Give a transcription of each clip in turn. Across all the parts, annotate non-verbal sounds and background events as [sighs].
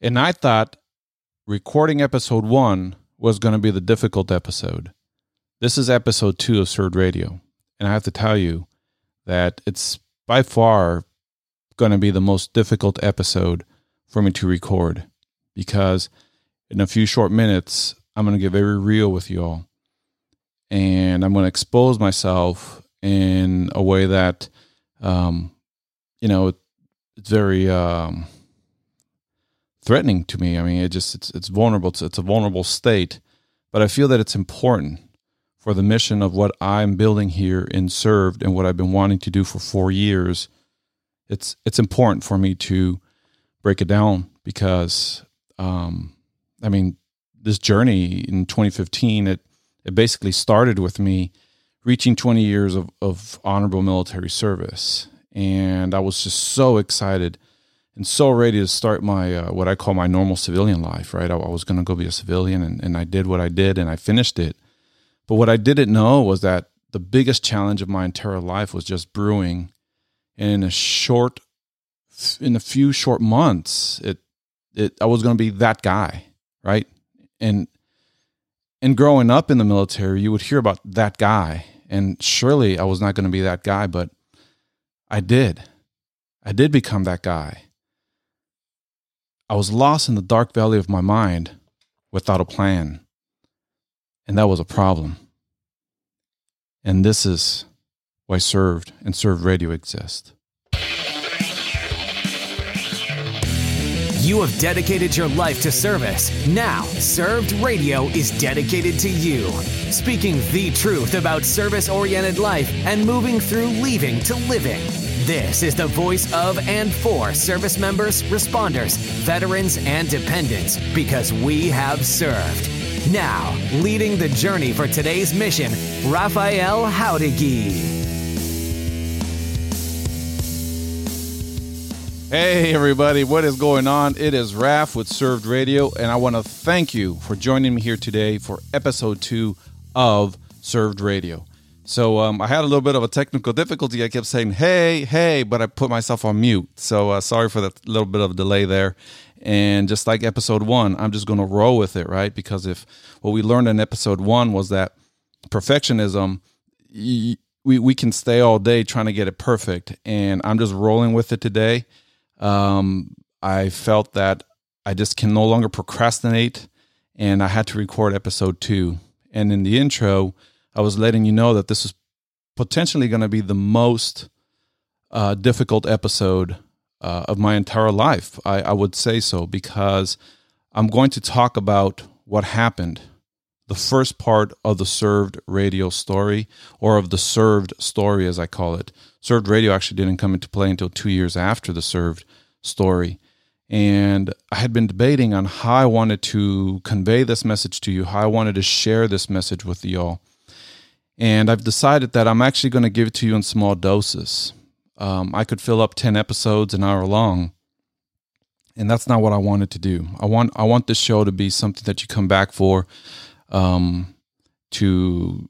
And I thought recording episode one was going to be the difficult episode. This is episode two of Served Radio. And I have to tell you that it's by far going to be the most difficult episode for me to record because in a few short minutes, I'm going to get very real with you all. And I'm going to expose myself in a way that, um, you know, it's very um, threatening to me. I mean, it just it's it's vulnerable. It's, it's a vulnerable state, but I feel that it's important for the mission of what I'm building here in Served and what I've been wanting to do for four years. It's it's important for me to break it down because, um, I mean, this journey in 2015 it it basically started with me reaching 20 years of, of honorable military service and I was just so excited and so ready to start my uh, what I call my normal civilian life. Right, I, I was going to go be a civilian, and, and I did what I did, and I finished it. But what I didn't know was that the biggest challenge of my entire life was just brewing, and in a short, in a few short months, it it I was going to be that guy, right? And and growing up in the military, you would hear about that guy, and surely I was not going to be that guy, but I did. I did become that guy. I was lost in the dark valley of my mind without a plan. And that was a problem. And this is why Served and Served Radio exist. You have dedicated your life to service. Now, Served Radio is dedicated to you. Speaking the truth about service oriented life and moving through leaving to living. This is the voice of and for service members, responders, veterans, and dependents because we have served. Now, leading the journey for today's mission, Raphael Howdigi. Hey, everybody, what is going on? It is Raf with Served Radio, and I want to thank you for joining me here today for episode two of Served Radio. So um, I had a little bit of a technical difficulty. I kept saying, hey, hey, but I put myself on mute. So uh, sorry for that little bit of delay there. And just like episode one, I'm just going to roll with it, right? Because if what we learned in episode one was that perfectionism, we, we can stay all day trying to get it perfect. And I'm just rolling with it today um, I felt that I just can no longer procrastinate, and I had to record episode two. And in the intro, I was letting you know that this is potentially going to be the most uh, difficult episode uh, of my entire life. I, I would say so because I'm going to talk about what happened the first part of the served radio story or of the served story as i call it. Served radio actually didn't come into play until two years after the served story. And i had been debating on how i wanted to convey this message to you how i wanted to share this message with you all and i've decided that i'm actually going to give it to you in small doses um, i could fill up 10 episodes an hour long and that's not what i wanted to do i want i want this show to be something that you come back for um, to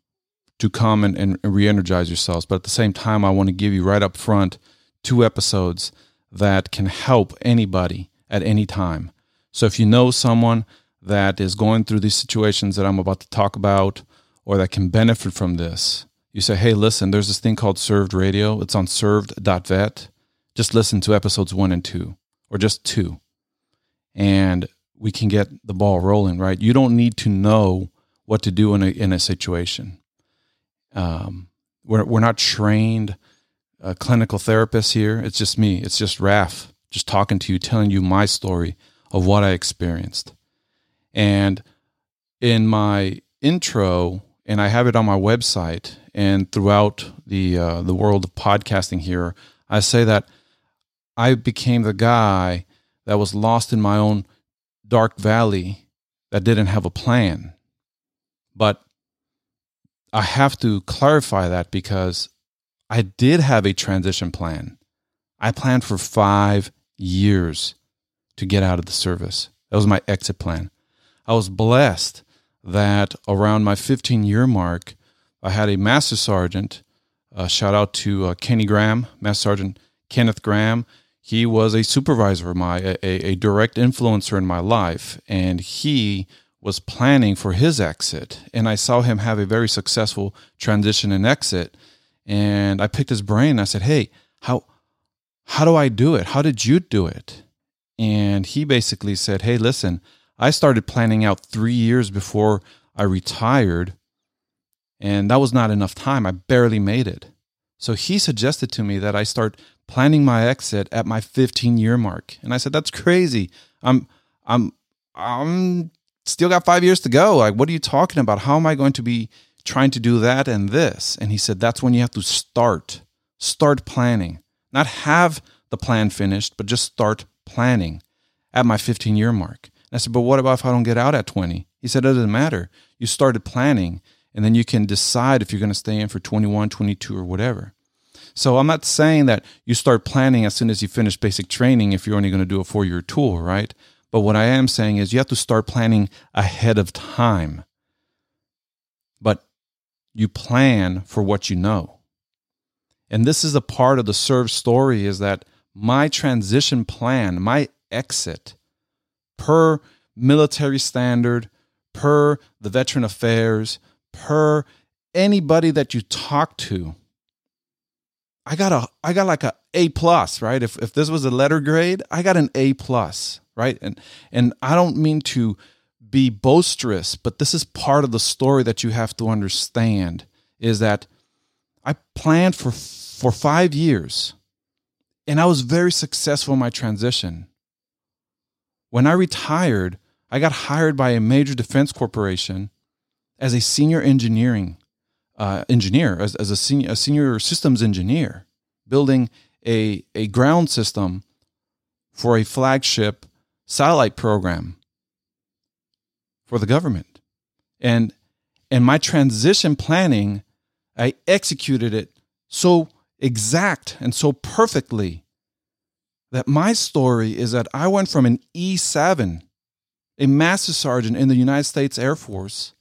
to come and, and re-energize yourselves. But at the same time, I want to give you right up front two episodes that can help anybody at any time. So if you know someone that is going through these situations that I'm about to talk about or that can benefit from this, you say, hey, listen, there's this thing called Served Radio. It's on served.vet. Just listen to episodes one and two, or just two. And we can get the ball rolling, right? You don't need to know what to do in a, in a situation. Um, we're, we're not trained uh, clinical therapists here. It's just me. It's just Raf just talking to you, telling you my story of what I experienced. And in my intro, and I have it on my website and throughout the uh, the world of podcasting here, I say that I became the guy that was lost in my own dark valley that didn't have a plan. But I have to clarify that because I did have a transition plan. I planned for five years to get out of the service. That was my exit plan. I was blessed that around my 15 year mark, I had a master sergeant. Uh, shout out to uh, Kenny Graham, Master Sergeant Kenneth Graham. he was a supervisor of my a, a direct influencer in my life and he was planning for his exit and i saw him have a very successful transition and exit and i picked his brain and i said hey how how do i do it how did you do it and he basically said hey listen i started planning out three years before i retired and that was not enough time i barely made it so he suggested to me that i start planning my exit at my 15 year mark. And I said, that's crazy. I'm, I'm, I'm still got five years to go. Like, what are you talking about? How am I going to be trying to do that and this? And he said, that's when you have to start, start planning, not have the plan finished, but just start planning at my 15 year mark. And I said, but what about if I don't get out at 20? He said, it doesn't matter. You started planning and then you can decide if you're going to stay in for 21, 22, or whatever. So I'm not saying that you start planning as soon as you finish basic training if you're only going to do a four year tour, right? But what I am saying is you have to start planning ahead of time. But you plan for what you know. And this is a part of the serve story is that my transition plan, my exit per military standard, per the veteran affairs, per anybody that you talk to, I got a I got like a A plus, right? If if this was a letter grade, I got an A plus, right? And and I don't mean to be boisterous, but this is part of the story that you have to understand is that I planned for for 5 years and I was very successful in my transition. When I retired, I got hired by a major defense corporation as a senior engineering uh, engineer, as, as a, senior, a senior systems engineer, building a, a ground system for a flagship satellite program for the government. And and my transition planning, I executed it so exact and so perfectly that my story is that I went from an E7, a master sergeant in the United States Air Force,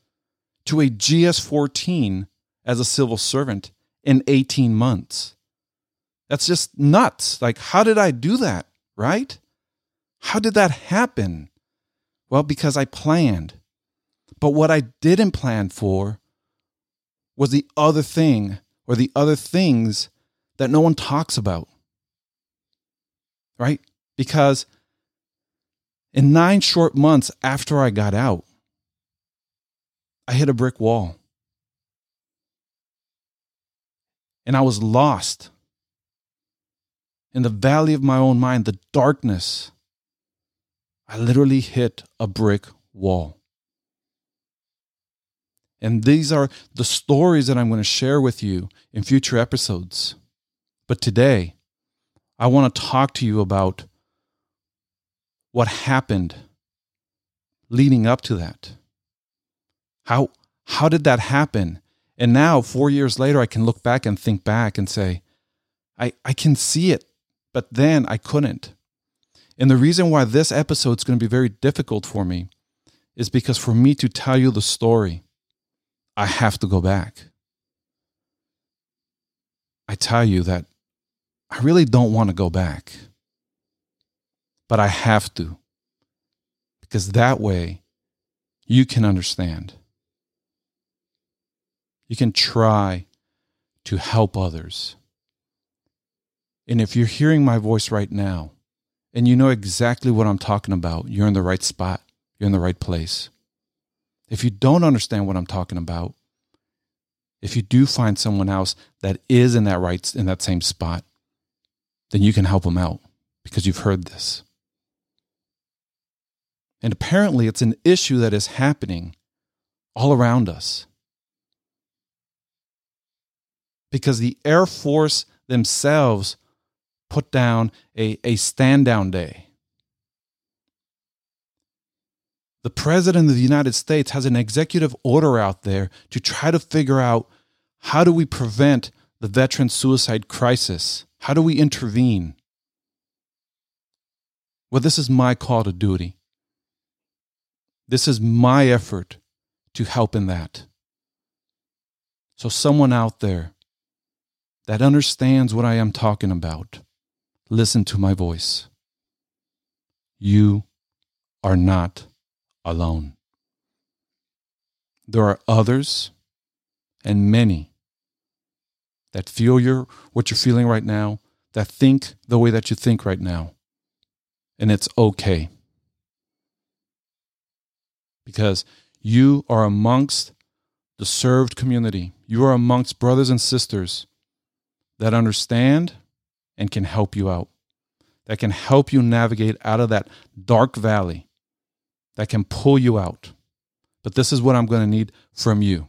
to a GS 14 as a civil servant in 18 months. That's just nuts. Like, how did I do that? Right? How did that happen? Well, because I planned. But what I didn't plan for was the other thing or the other things that no one talks about. Right? Because in nine short months after I got out, I hit a brick wall. and I was lost in the valley of my own mind, the darkness. I literally hit a brick wall. And these are the stories that I'm going to share with you in future episodes. But today, I want to talk to you about what happened leading up to that. How, how did that happen? And now, four years later, I can look back and think back and say, I, I can see it, but then I couldn't. And the reason why this episode is going to be very difficult for me is because for me to tell you the story, I have to go back. I tell you that I really don't want to go back, but I have to, because that way you can understand you can try to help others. And if you're hearing my voice right now and you know exactly what I'm talking about, you're in the right spot, you're in the right place. If you don't understand what I'm talking about, if you do find someone else that is in that right in that same spot, then you can help them out because you've heard this. And apparently it's an issue that is happening all around us because the Air Force themselves put down a, a stand down day. The President of the United States has an executive order out there to try to figure out how do we prevent the veteran suicide crisis? How do we intervene? Well, this is my call to duty. This is my effort to help in that. So, someone out there that understands what I am talking about, listen to my voice. You are not alone. There are others and many that feel your what you're feeling right now, that think the way that you think right now. And it's okay. Because you are amongst the served community. You are amongst brothers and sisters that understand and can help you out, that can help you navigate out of that dark valley, that can pull you out. But this is what I'm going to need from you.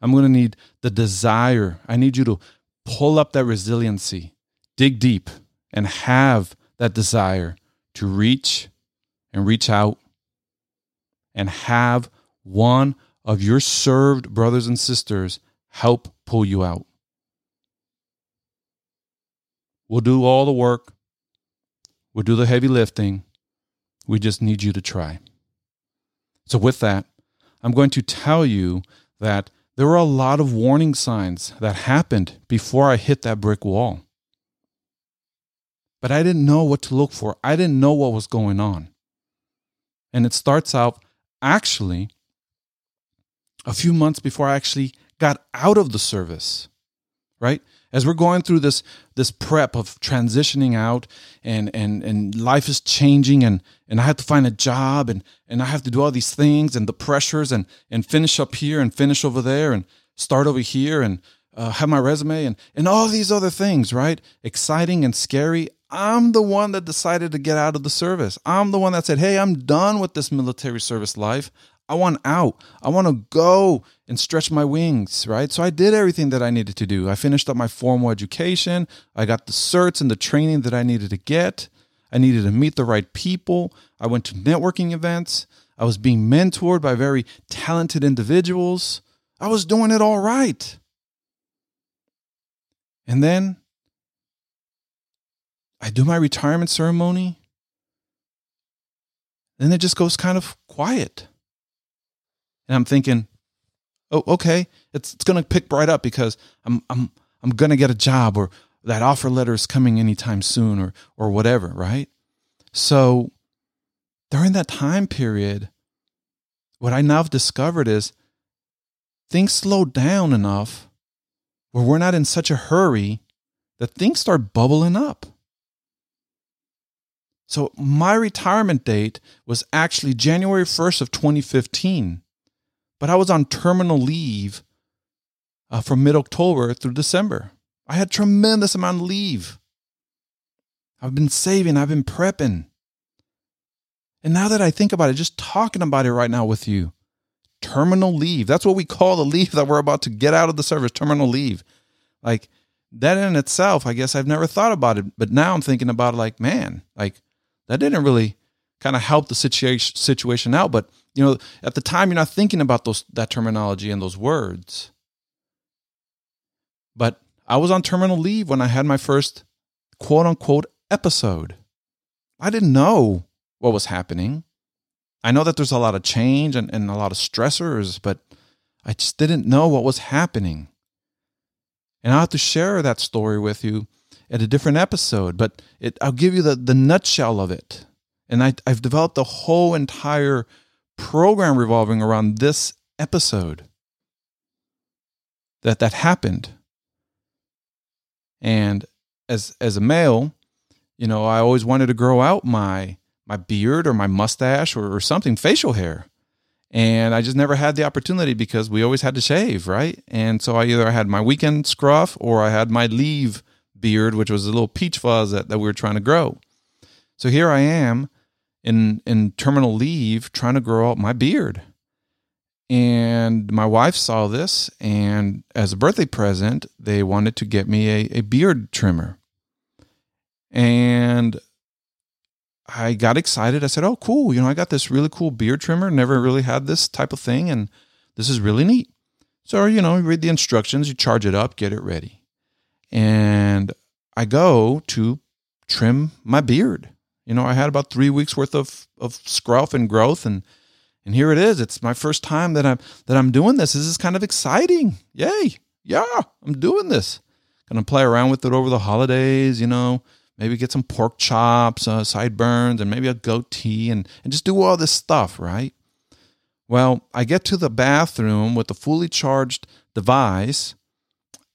I'm going to need the desire. I need you to pull up that resiliency, dig deep, and have that desire to reach and reach out and have one of your served brothers and sisters help pull you out. We'll do all the work, we'll do the heavy lifting. We just need you to try. So, with that, I'm going to tell you that there were a lot of warning signs that happened before I hit that brick wall. But I didn't know what to look for. I didn't know what was going on. And it starts out actually a few months before I actually got out of the service, right? As we're going through this this prep of transitioning out and and and life is changing and and I have to find a job and and I have to do all these things and the pressures and and finish up here and finish over there and start over here and uh, have my resume and and all these other things, right? Exciting and scary. I'm the one that decided to get out of the service. I'm the one that said, "Hey, I'm done with this military service life. I want out. I want to go and stretch my wings, right? So I did everything that I needed to do. I finished up my formal education. I got the certs and the training that I needed to get. I needed to meet the right people. I went to networking events. I was being mentored by very talented individuals. I was doing it all right. And then I do my retirement ceremony. Then it just goes kind of quiet. And I'm thinking, oh, okay, it's, it's going to pick right up because I'm, I'm, I'm going to get a job or that offer letter is coming anytime soon or, or whatever, right? So during that time period, what I now have discovered is things slow down enough where we're not in such a hurry that things start bubbling up. So my retirement date was actually January 1st of 2015 but I was on terminal leave uh, from mid October through December. I had tremendous amount of leave. I've been saving, I've been prepping. And now that I think about it, just talking about it right now with you, terminal leave. That's what we call the leave that we're about to get out of the service, terminal leave. Like that in itself, I guess I've never thought about it, but now I'm thinking about it like, man, like that didn't really kind of help the situation situation out, but you know, at the time you're not thinking about those that terminology and those words. But I was on terminal leave when I had my first quote unquote episode. I didn't know what was happening. I know that there's a lot of change and, and a lot of stressors, but I just didn't know what was happening. And I'll have to share that story with you at a different episode, but it, I'll give you the, the nutshell of it. And I, I've developed a whole entire program revolving around this episode that that happened. And as as a male, you know, I always wanted to grow out my my beard or my mustache or, or something, facial hair. And I just never had the opportunity because we always had to shave, right? And so I either had my weekend scruff or I had my leave beard, which was a little peach fuzz that, that we were trying to grow. So here I am in in terminal leave trying to grow out my beard. And my wife saw this, and as a birthday present, they wanted to get me a, a beard trimmer. And I got excited. I said, Oh, cool. You know, I got this really cool beard trimmer. Never really had this type of thing. And this is really neat. So, you know, you read the instructions, you charge it up, get it ready. And I go to trim my beard. You know, I had about three weeks worth of of scruff and growth, and and here it is. It's my first time that I'm that I'm doing this. This is kind of exciting. Yay! Yeah, I'm doing this. Gonna play around with it over the holidays. You know, maybe get some pork chops, uh, sideburns, and maybe a goatee, and, and just do all this stuff, right? Well, I get to the bathroom with the fully charged device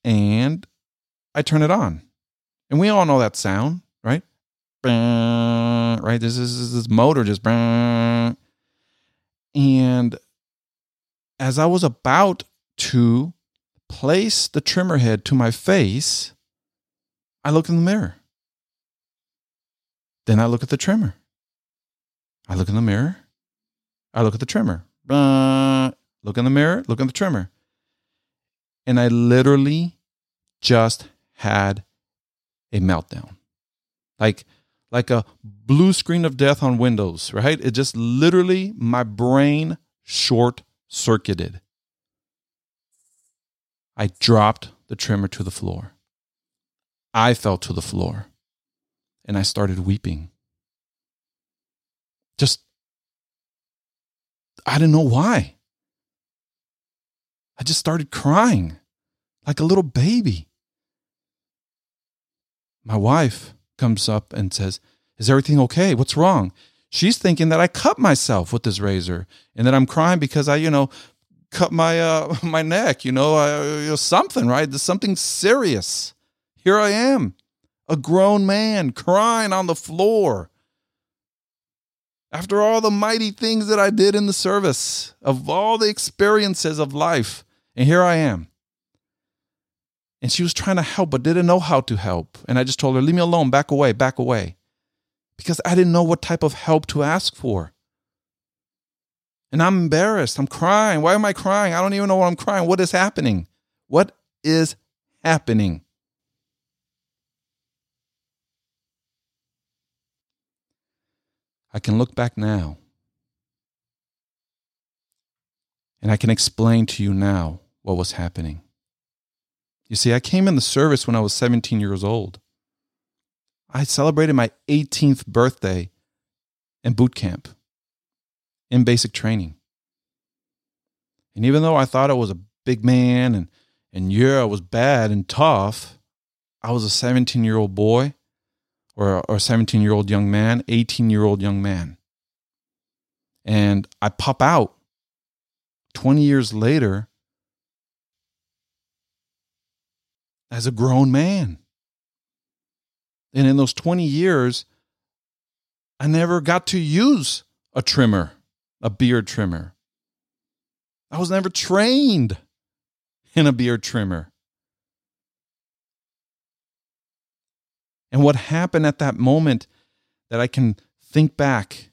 and I turn it on. And we all know that sound, right? This is this motor just. And as I was about to place the trimmer head to my face, I look in the mirror. Then I look at the trimmer. I look in the mirror. I look at the trimmer. Look in the mirror. Look in the trimmer. And I literally just had a meltdown. Like like a blue screen of death on Windows, right? It just literally my brain short circuited. I dropped the trimmer to the floor. I fell to the floor and I started weeping. Just, I didn't know why. I just started crying like a little baby. My wife comes up and says, Is everything okay? What's wrong? She's thinking that I cut myself with this razor and that I'm crying because I, you know, cut my uh [laughs] my neck, you know, something, right? There's something serious. Here I am, a grown man crying on the floor. After all the mighty things that I did in the service, of all the experiences of life, and here I am. And she was trying to help, but didn't know how to help. And I just told her, Leave me alone, back away, back away. Because I didn't know what type of help to ask for. And I'm embarrassed. I'm crying. Why am I crying? I don't even know what I'm crying. What is happening? What is happening? I can look back now and I can explain to you now what was happening. You see, I came in the service when I was 17 years old. I celebrated my 18th birthday in boot camp, in basic training. And even though I thought I was a big man and, and yeah, I was bad and tough, I was a 17 year old boy or, a 17 year old young man, 18 year old young man. And I pop out 20 years later as a grown man. And in those 20 years, I never got to use a trimmer, a beard trimmer. I was never trained in a beard trimmer. And what happened at that moment that I can think back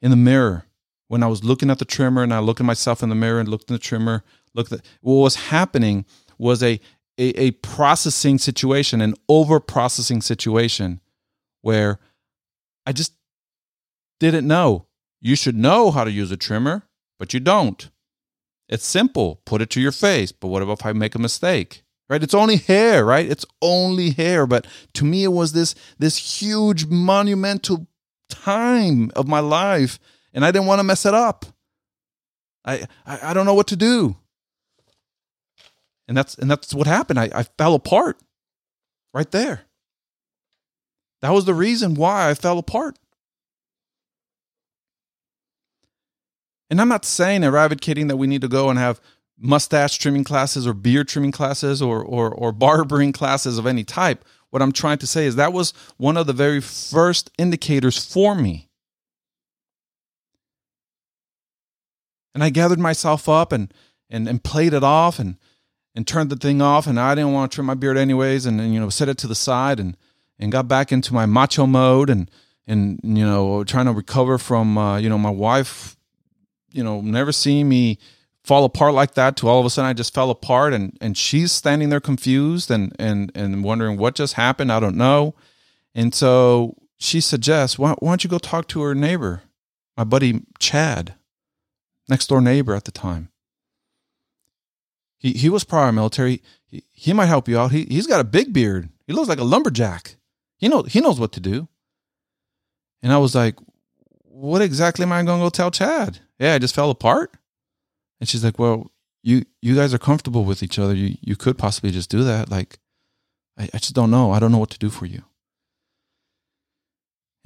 in the mirror when I was looking at the trimmer and I looked at myself in the mirror and looked at the trimmer, looked at what was happening was a a, a processing situation, an over processing situation where I just didn't know. You should know how to use a trimmer, but you don't. It's simple. Put it to your face. But what if I make a mistake? Right? It's only hair, right? It's only hair. But to me, it was this this huge monumental time of my life, and I didn't want to mess it up. I I, I don't know what to do and that's and that's what happened. I, I fell apart right there. That was the reason why I fell apart. And I'm not saying or advocating that we need to go and have mustache trimming classes or beard trimming classes or, or, or barbering classes of any type. What I'm trying to say is that was one of the very first indicators for me. And I gathered myself up and, and, and played it off and, and turned the thing off and I didn't want to trim my beard anyways and, and you know set it to the side and and got back into my macho mode and and you know trying to recover from uh, you know my wife you know never seeing me fall apart like that to all of a sudden I just fell apart and and she's standing there confused and and and wondering what just happened I don't know. And so she suggests why, why don't you go talk to her neighbor? My buddy Chad next door neighbor at the time he he was prior military. He, he might help you out. He he's got a big beard. He looks like a lumberjack. He knows he knows what to do. And I was like, what exactly am I going to go tell Chad? Yeah, I just fell apart. And she's like, well, you you guys are comfortable with each other. You you could possibly just do that. Like, I, I just don't know. I don't know what to do for you.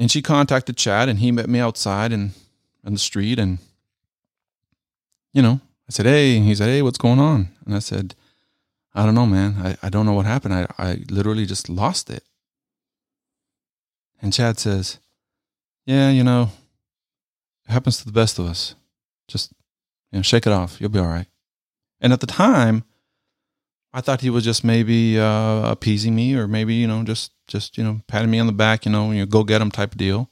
And she contacted Chad and he met me outside and on the street and you know, I said, Hey, he said, Hey, what's going on? And I said, I don't know, man. I, I don't know what happened. I, I literally just lost it. And Chad says, Yeah, you know, it happens to the best of us. Just, you know, shake it off. You'll be all right. And at the time, I thought he was just maybe uh, appeasing me or maybe, you know, just, just, you know, patting me on the back, you know, you go get him type of deal.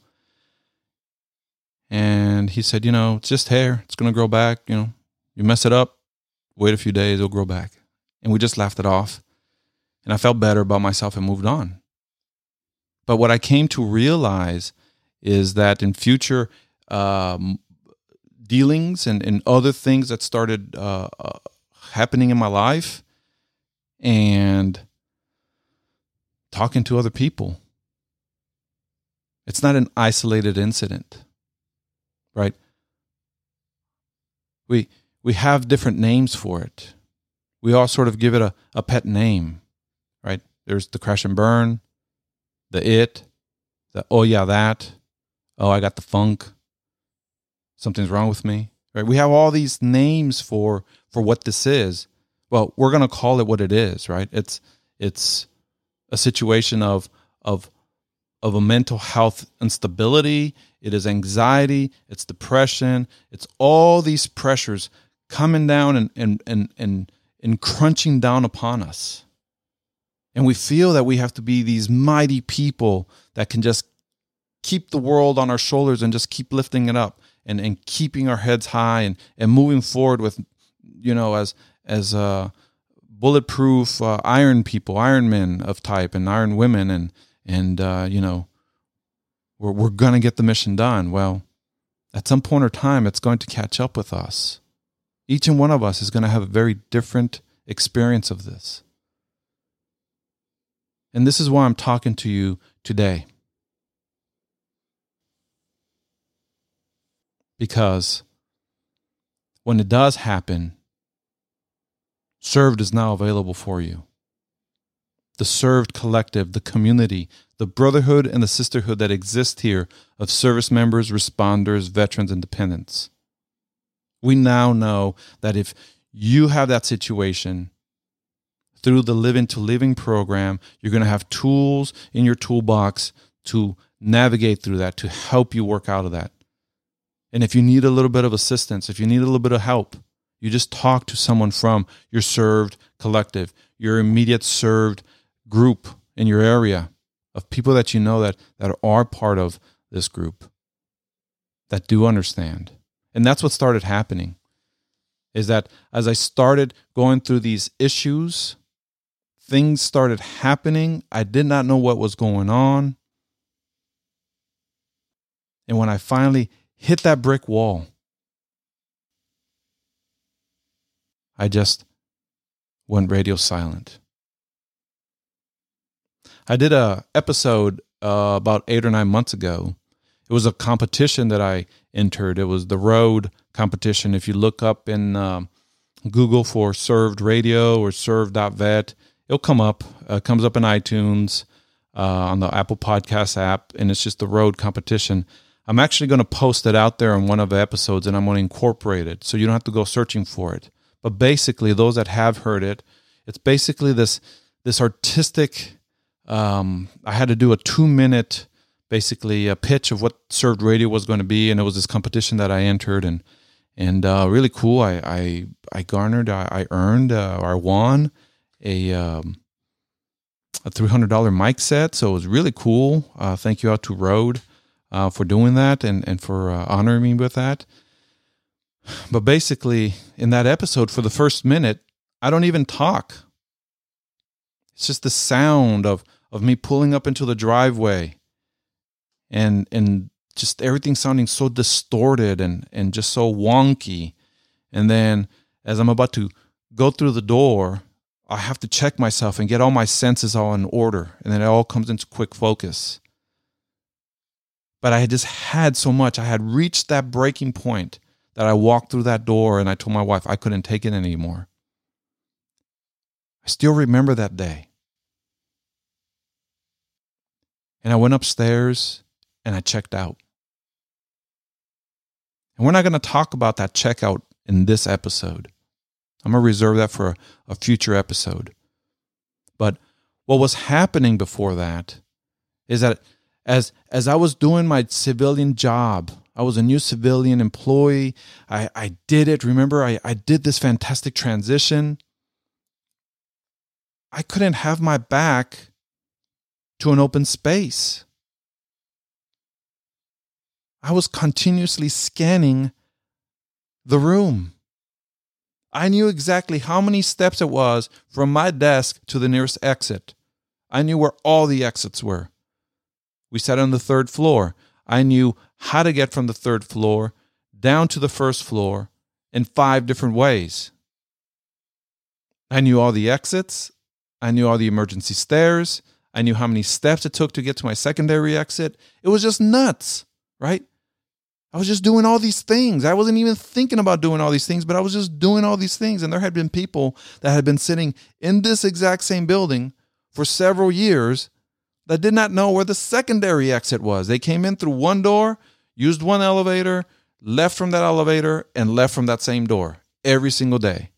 And he said, you know, it's just hair. It's going to grow back. You know, you mess it up, wait a few days, it'll grow back. And we just laughed it off. And I felt better about myself and moved on. But what I came to realize is that in future um, dealings and, and other things that started uh, uh, happening in my life and talking to other people, it's not an isolated incident, right? We, we have different names for it. We all sort of give it a, a pet name, right? There's the crash and burn, the it, the oh yeah that, oh I got the funk, something's wrong with me. Right? We have all these names for for what this is. Well, we're gonna call it what it is, right? It's it's a situation of of of a mental health instability. It is anxiety. It's depression. It's all these pressures coming down and and and and, and crunching down upon us. And we feel that we have to be these mighty people that can just keep the world on our shoulders and just keep lifting it up and, and keeping our heads high and, and moving forward with, you know, as, as, uh, bulletproof uh, iron people, iron men of type, and iron women, and and uh, you know, we're we're gonna get the mission done. Well, at some point or time, it's going to catch up with us. Each and one of us is going to have a very different experience of this. And this is why I'm talking to you today. Because when it does happen, Served is now available for you. The Served Collective, the community, the brotherhood and the sisterhood that exist here of service members, responders, veterans, and dependents. We now know that if you have that situation, through the Leaving to Living program, you're going to have tools in your toolbox to navigate through that, to help you work out of that. And if you need a little bit of assistance, if you need a little bit of help, you just talk to someone from your served collective, your immediate served group in your area of people that you know that, that are part of this group that do understand. And that's what started happening is that as I started going through these issues things started happening. I did not know what was going on. And when I finally hit that brick wall, I just went radio silent. I did a episode uh, about eight or nine months ago. It was a competition that I entered. It was the Rode competition. If you look up in uh, Google for served radio or served.vet, it'll come up. Uh, comes up in iTunes, uh, on the Apple Podcast app, and it's just the Rode competition. I'm actually going to post it out there in one of the episodes, and I'm going to incorporate it, so you don't have to go searching for it. But basically, those that have heard it, it's basically this this artistic. Um, I had to do a two minute, basically a pitch of what served radio was going to be, and it was this competition that I entered, and and uh, really cool. I I, I garnered, I, I earned, uh, I won a um, a three hundred dollar mic set. So it was really cool. Uh, thank you out to Rode uh, for doing that and and for uh, honoring me with that. But basically, in that episode, for the first minute, I don't even talk. It's just the sound of of me pulling up into the driveway, and and just everything sounding so distorted and and just so wonky. And then as I'm about to go through the door, I have to check myself and get all my senses all in order. And then it all comes into quick focus. But I had just had so much. I had reached that breaking point that I walked through that door and I told my wife I couldn't take it anymore. I still remember that day. And I went upstairs and I checked out. And we're not going to talk about that checkout in this episode. I'm going to reserve that for a, future episode. But what was happening before that is that as as I was doing my civilian job, I was a new civilian employee. I, I did it. Remember, I, I did this fantastic transition. I couldn't have my back to an open space. I was continuously scanning the room. I knew exactly how many steps it was from my desk to the nearest exit. I knew where all the exits were. We sat on the third floor. I knew how to get from the third floor down to the first floor in five different ways. I knew all the exits. I knew all the emergency stairs. I knew how many steps it took to get to my secondary exit. It was just nuts, right? I was just doing all these things. I wasn't even thinking about doing all these things, but I was just doing all these things. And there had been people that had been sitting in this exact same building for several years that did not know where the secondary exit was. They came in through one door, used one elevator, left from that elevator, and left from that same door every single day.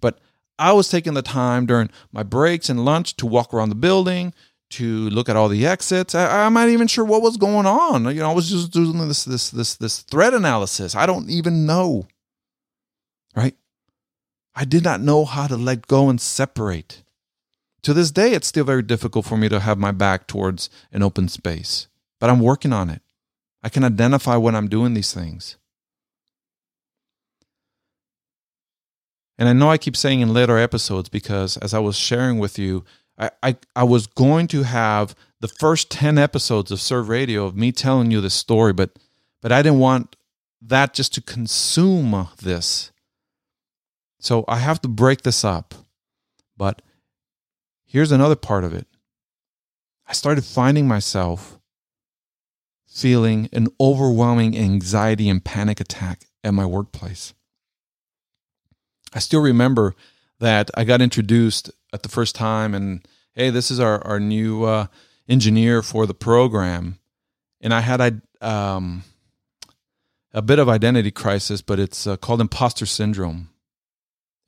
But I was taking the time during my breaks and lunch to walk around the building, to look at all the exits. I, I'm not even sure what was going on. You know, I was just doing this this this this threat analysis. I don't even know. Right? I did not know how to let go and separate. To this day, it's still very difficult for me to have my back towards an open space, but I'm working on it. I can identify when I'm doing these things. And I know I keep saying in later episodes because as I was sharing with you, I, I, I was going to have the first 10 episodes of Serve Radio of me telling you this story, but but I didn't want that just to consume this. So I have to break this up. But here's another part of it. I started finding myself feeling an overwhelming anxiety and panic attack at my workplace. I still remember that I got introduced at the first time and hey this is our, our new uh, engineer for the program. And i had um, a bit of identity crisis but it's uh, called imposter syndrome.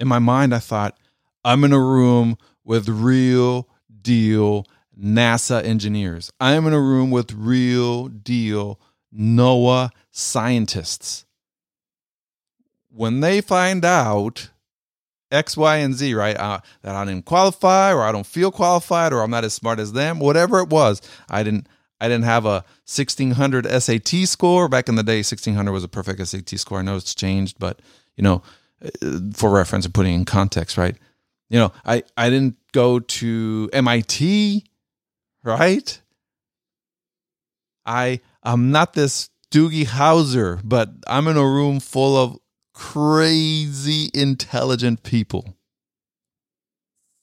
In my mind i thought i'm in a room with real deal nasa engineers. I'm in a room with real deal noaa scientists. When they find out X, Y, and Z, right? Uh, that I didn't qualify, or I don't feel qualified, or I'm not as smart as them. Whatever it was, I didn't. I didn't have a 1600 SAT score back in the day. 1600 was a perfect SAT score. I know it's changed, but you know, uh, for reference and putting in context, right? You know, I I didn't go to MIT, right? I I'm not this Doogie Howser, but I'm in a room full of crazy intelligent people.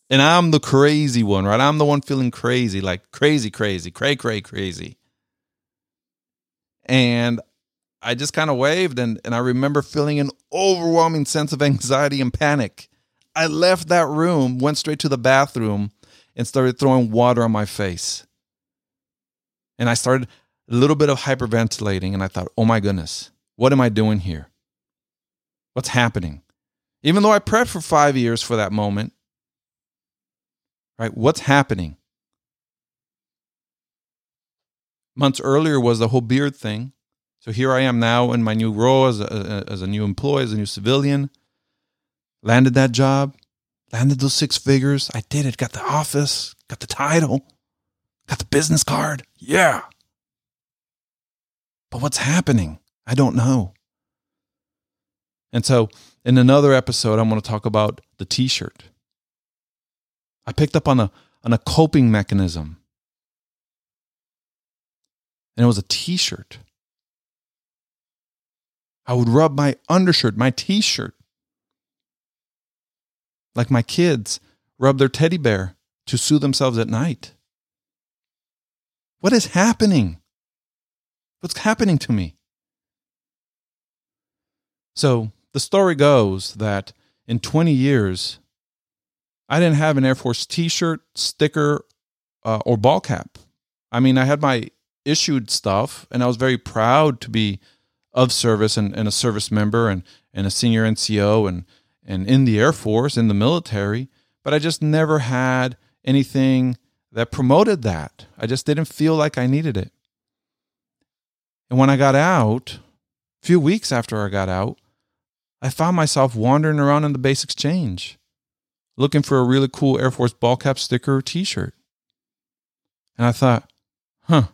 And I'm the crazy one, right? I'm the one feeling crazy, like crazy, crazy, cray, cray, crazy. And I just kind of waved, and, and I remember feeling an overwhelming sense of anxiety and panic. I left that room, went straight to the bathroom, and started throwing water on my face. And I started a little bit of hyperventilating, and I thought, oh my goodness, what am I doing here? What's happening? Even though I prepped for five years for that moment, right? What's happening? Months earlier was the whole beard thing. So here I am now in my new role as a, as a new employee, as a new civilian. Landed that job, landed those six figures. I did it. Got the office, got the title, got the business card. Yeah. But what's happening? I don't know. And so, in another episode, I'm going to talk about the t shirt. I picked up on a, on a coping mechanism, and it was a t shirt. I would rub my undershirt, my t shirt, like my kids rub their teddy bear to soothe themselves at night. What is happening? What's happening to me? So, the story goes that in 20 years, I didn't have an Air Force t shirt, sticker, uh, or ball cap. I mean, I had my issued stuff, and I was very proud to be of service and, and a service member and, and a senior NCO and, and in the Air Force, in the military. But I just never had anything that promoted that. I just didn't feel like I needed it. And when I got out, a few weeks after I got out, I found myself wandering around in the base exchange looking for a really cool Air Force ball cap sticker or t shirt. And I thought, huh,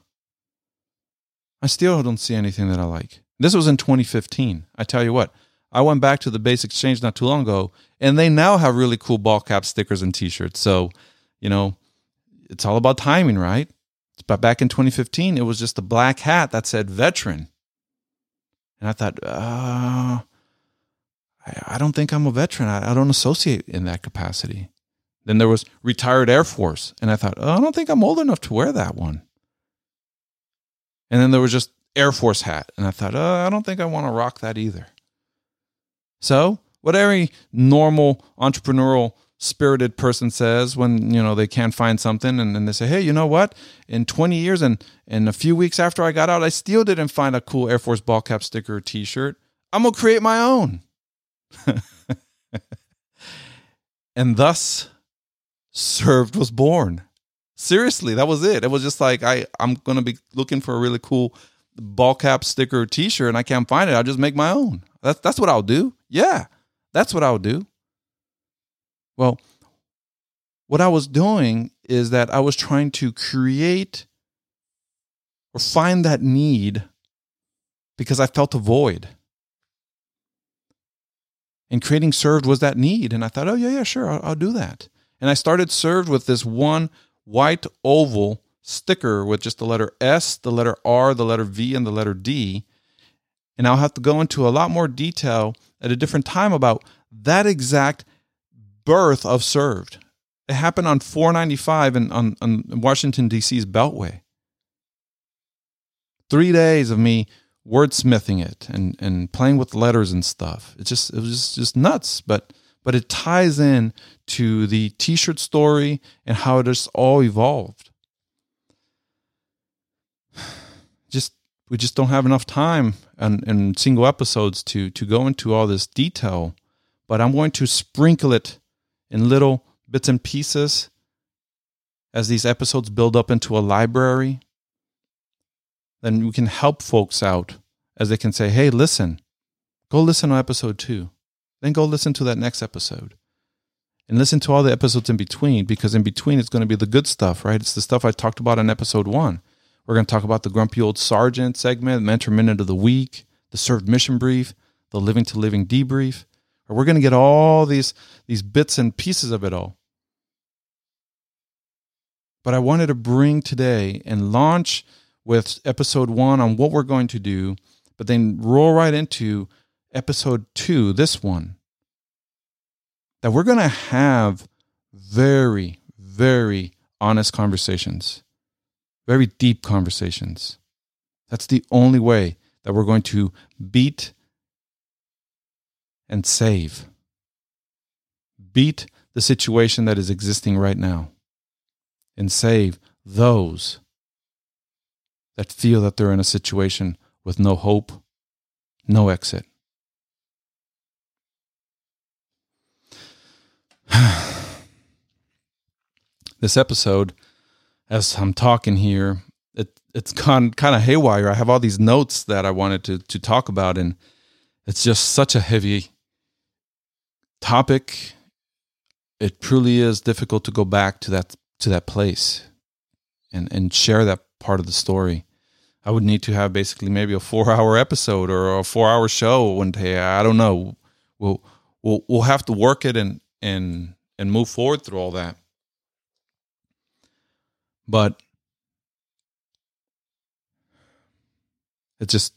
I still don't see anything that I like. This was in 2015. I tell you what, I went back to the base exchange not too long ago, and they now have really cool ball cap stickers and t shirts. So, you know, it's all about timing, right? But back in 2015, it was just a black hat that said veteran. And I thought, uh, I, I don't think I'm a veteran. I, I don't associate in that capacity. Then there was retired Air Force. And I thought, oh, I don't think I'm old enough to wear that one. And then there was just Air Force hat. And I thought, oh, I don't think I want to rock that either. So, what every normal entrepreneurial spirited person says when you know they can't find something and then they say hey you know what in 20 years and and a few weeks after i got out i still didn't find a cool air force ball cap sticker or t-shirt i'm gonna create my own [laughs] and thus served was born. Seriously that was it. It was just like i i'm gonna be looking for a really cool ball cap sticker t-shirt and i can't find it. I'll just make my own. That's that's what i'll do. Yeah that's what i'll do. Well, what I was doing is that I was trying to create or find that need because I felt a void. And creating served was that need. And I thought, oh, yeah, yeah, sure, I'll, I'll do that. And I started served with this one white oval sticker with just the letter S, the letter R, the letter V, and the letter D. And I'll have to go into a lot more detail at a different time about that exact birth of served. It happened on 495 in, on, on Washington, D.C.'s Beltway. Three days of me wordsmithing it and, and playing with letters and stuff. It just it was just, just nuts, but but it ties in to the t-shirt story and how it just all evolved. [sighs] Just we just don't have enough time and, and single episodes to to go into all this detail, but I'm going to sprinkle it in little bits and pieces as these episodes build up into a library, then we can help folks out as they can say, hey, listen, go listen to episode two. Then go listen to that next episode. And listen to all the episodes in between because in between it's going to be the good stuff, right? It's the stuff I talked about in episode one. We're going to talk about the grumpy old sergeant segment, mentor minute of the week, the served mission brief, the leaving to living debrief, or we're going to get all these these bits and pieces of it all. But I wanted to bring today and launch with episode 1 on what we're going to do, but then roll right into episode 2, this one. That we're going to have very very honest conversations. Very deep conversations. That's the only way that we're going to beat and save. Beat the situation that is existing right now and save those that feel that they're in a situation with no hope, no exit. [sighs] this episode, as I'm talking here, it, it's gone kind of haywire. I have all these notes that I wanted to, to talk about, and it's just such a heavy topic, it truly is difficult to go back to that to that place and and share that part of the story. I would need to have basically maybe a four hour episode or a four hour show one day. I don't know. We'll we'll we'll have to work it and and and move forward through all that. But it's just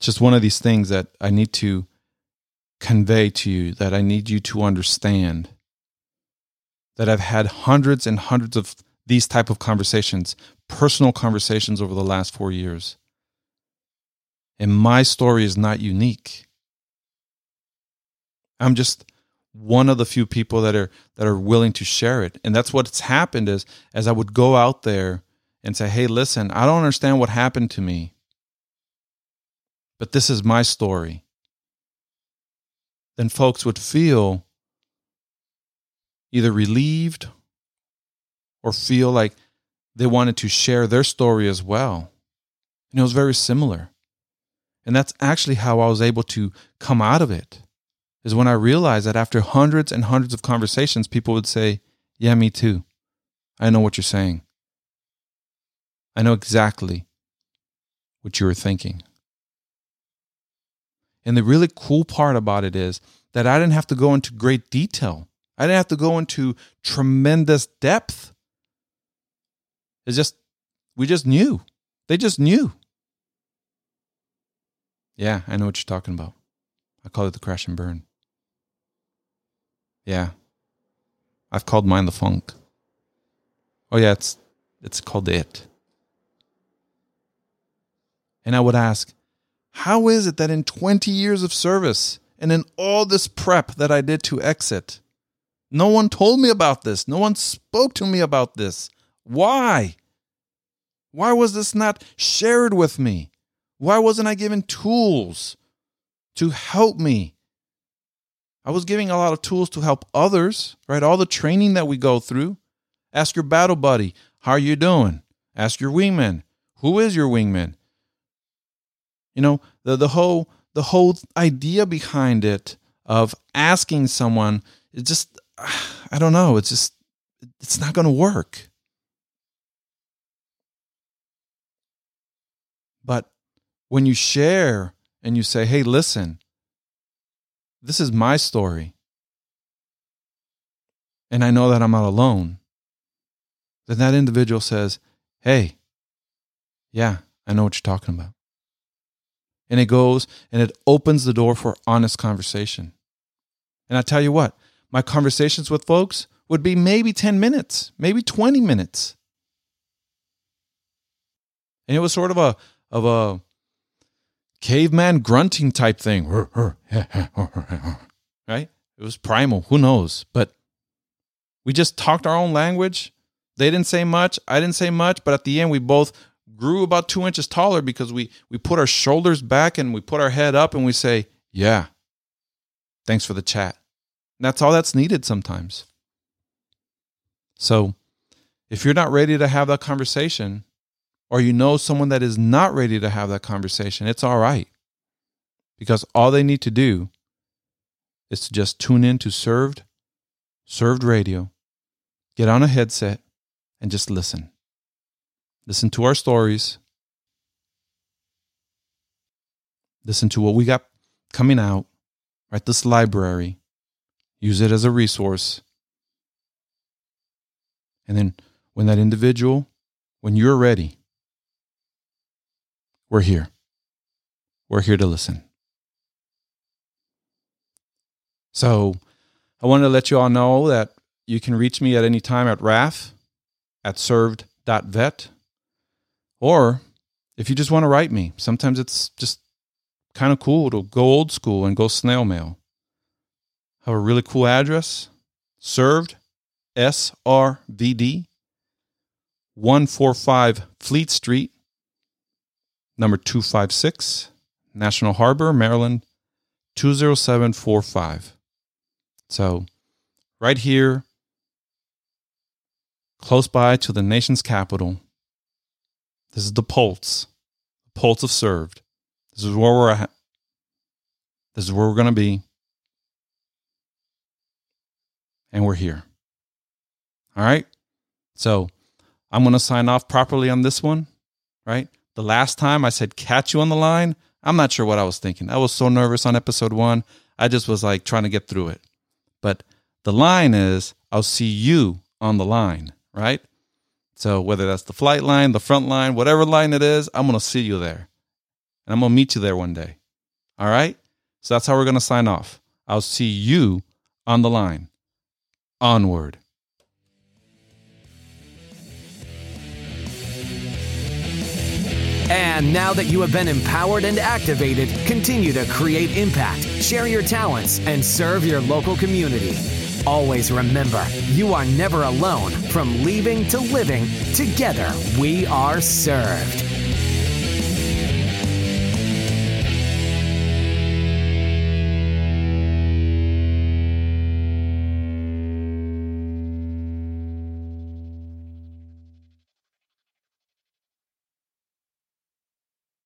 just one of these things that I need to convey to you that I need you to understand that I've had hundreds and hundreds of these type of conversations, personal conversations over the last 4 years. And my story is not unique. I'm just one of the few people that are that are willing to share it. And that's what's happened is as I would go out there and say, hey, listen, I don't understand what happened to me, but this is my story, then folks would feel either relieved or feel like they wanted to share their story as well. And it was very similar. And that's actually how I was able to come out of it. Is when I realized that after hundreds and hundreds of conversations, people would say, Yeah, me too. I know what you're saying. I know exactly what you were thinking. And the really cool part about it is that I didn't have to go into great detail. I didn't have to go into tremendous depth. It's just, we just knew. They just knew. Yeah, I know what you're talking about. I call it the crash and burn. Yeah. I've called mine the funk. Oh yeah, it's it's called it. And I would ask, how is it that in 20 years of service and in all this prep that I did to exit, no one told me about this. No one spoke to me about this. Why? Why was this not shared with me? Why wasn't I given tools to help me? I was giving a lot of tools to help others, right? All the training that we go through. Ask your battle buddy, how are you doing? Ask your wingman, who is your wingman? You know, the, the whole the whole idea behind it of asking someone, it just [sighs] I don't know, it's just it's not going to work. But when you share and you say, hey, listen, this is my story, and I know that I'm not alone, then that individual says, hey, yeah, I know what you're talking about. And it goes and it opens the door for honest conversation. And I tell you what, my conversations with folks would be maybe 10 minutes, maybe 20 minutes. And it was sort of a of a caveman grunting type thing. Right? It was primal. Who knows? But we just talked our own language. They didn't say much. I didn't say much. But at the end, we both grew about two inches taller because we, we put our shoulders back and we put our head up and we say, Yeah, thanks for the chat. And that's all that's needed sometimes. So if you're not ready to have that conversation, or you know someone that is not ready to have that conversation, it's all right. Because all they need to do is to just tune in to served, served radio, get on a headset, and just listen. Listen to our stories. Listen to what we got coming out, right? This library. Use it as a resource. And then when that individual, when you're ready, we're here. We're here to listen. So I wanted to let you all know that you can reach me at any time at RAF at served.vet. Or if you just want to write me, sometimes it's just kind of cool to go old school and go snail mail. I have a really cool address served SRVD 145 Fleet Street, number 256, National Harbor, Maryland 20745. So, right here, close by to the nation's capital. This is the pulse, the pulse of served. This is where we're at. This is where we're going to be. And we're here. All right. So I'm going to sign off properly on this one, right? The last time I said catch you on the line, I'm not sure what I was thinking. I was so nervous on episode one. I just was like trying to get through it. But the line is I'll see you on the line, right? So whether that's the flight line, the front line, whatever line it is, I'm going to see you there. And I'm going to meet you there one day. All right? So that's how we're going to sign off. I'll see you on the line. Onward. And now that you have been empowered and activated, continue to create impact, share your talents, and serve your local community. Always remember, you are never alone. From leaving to living, together we are served.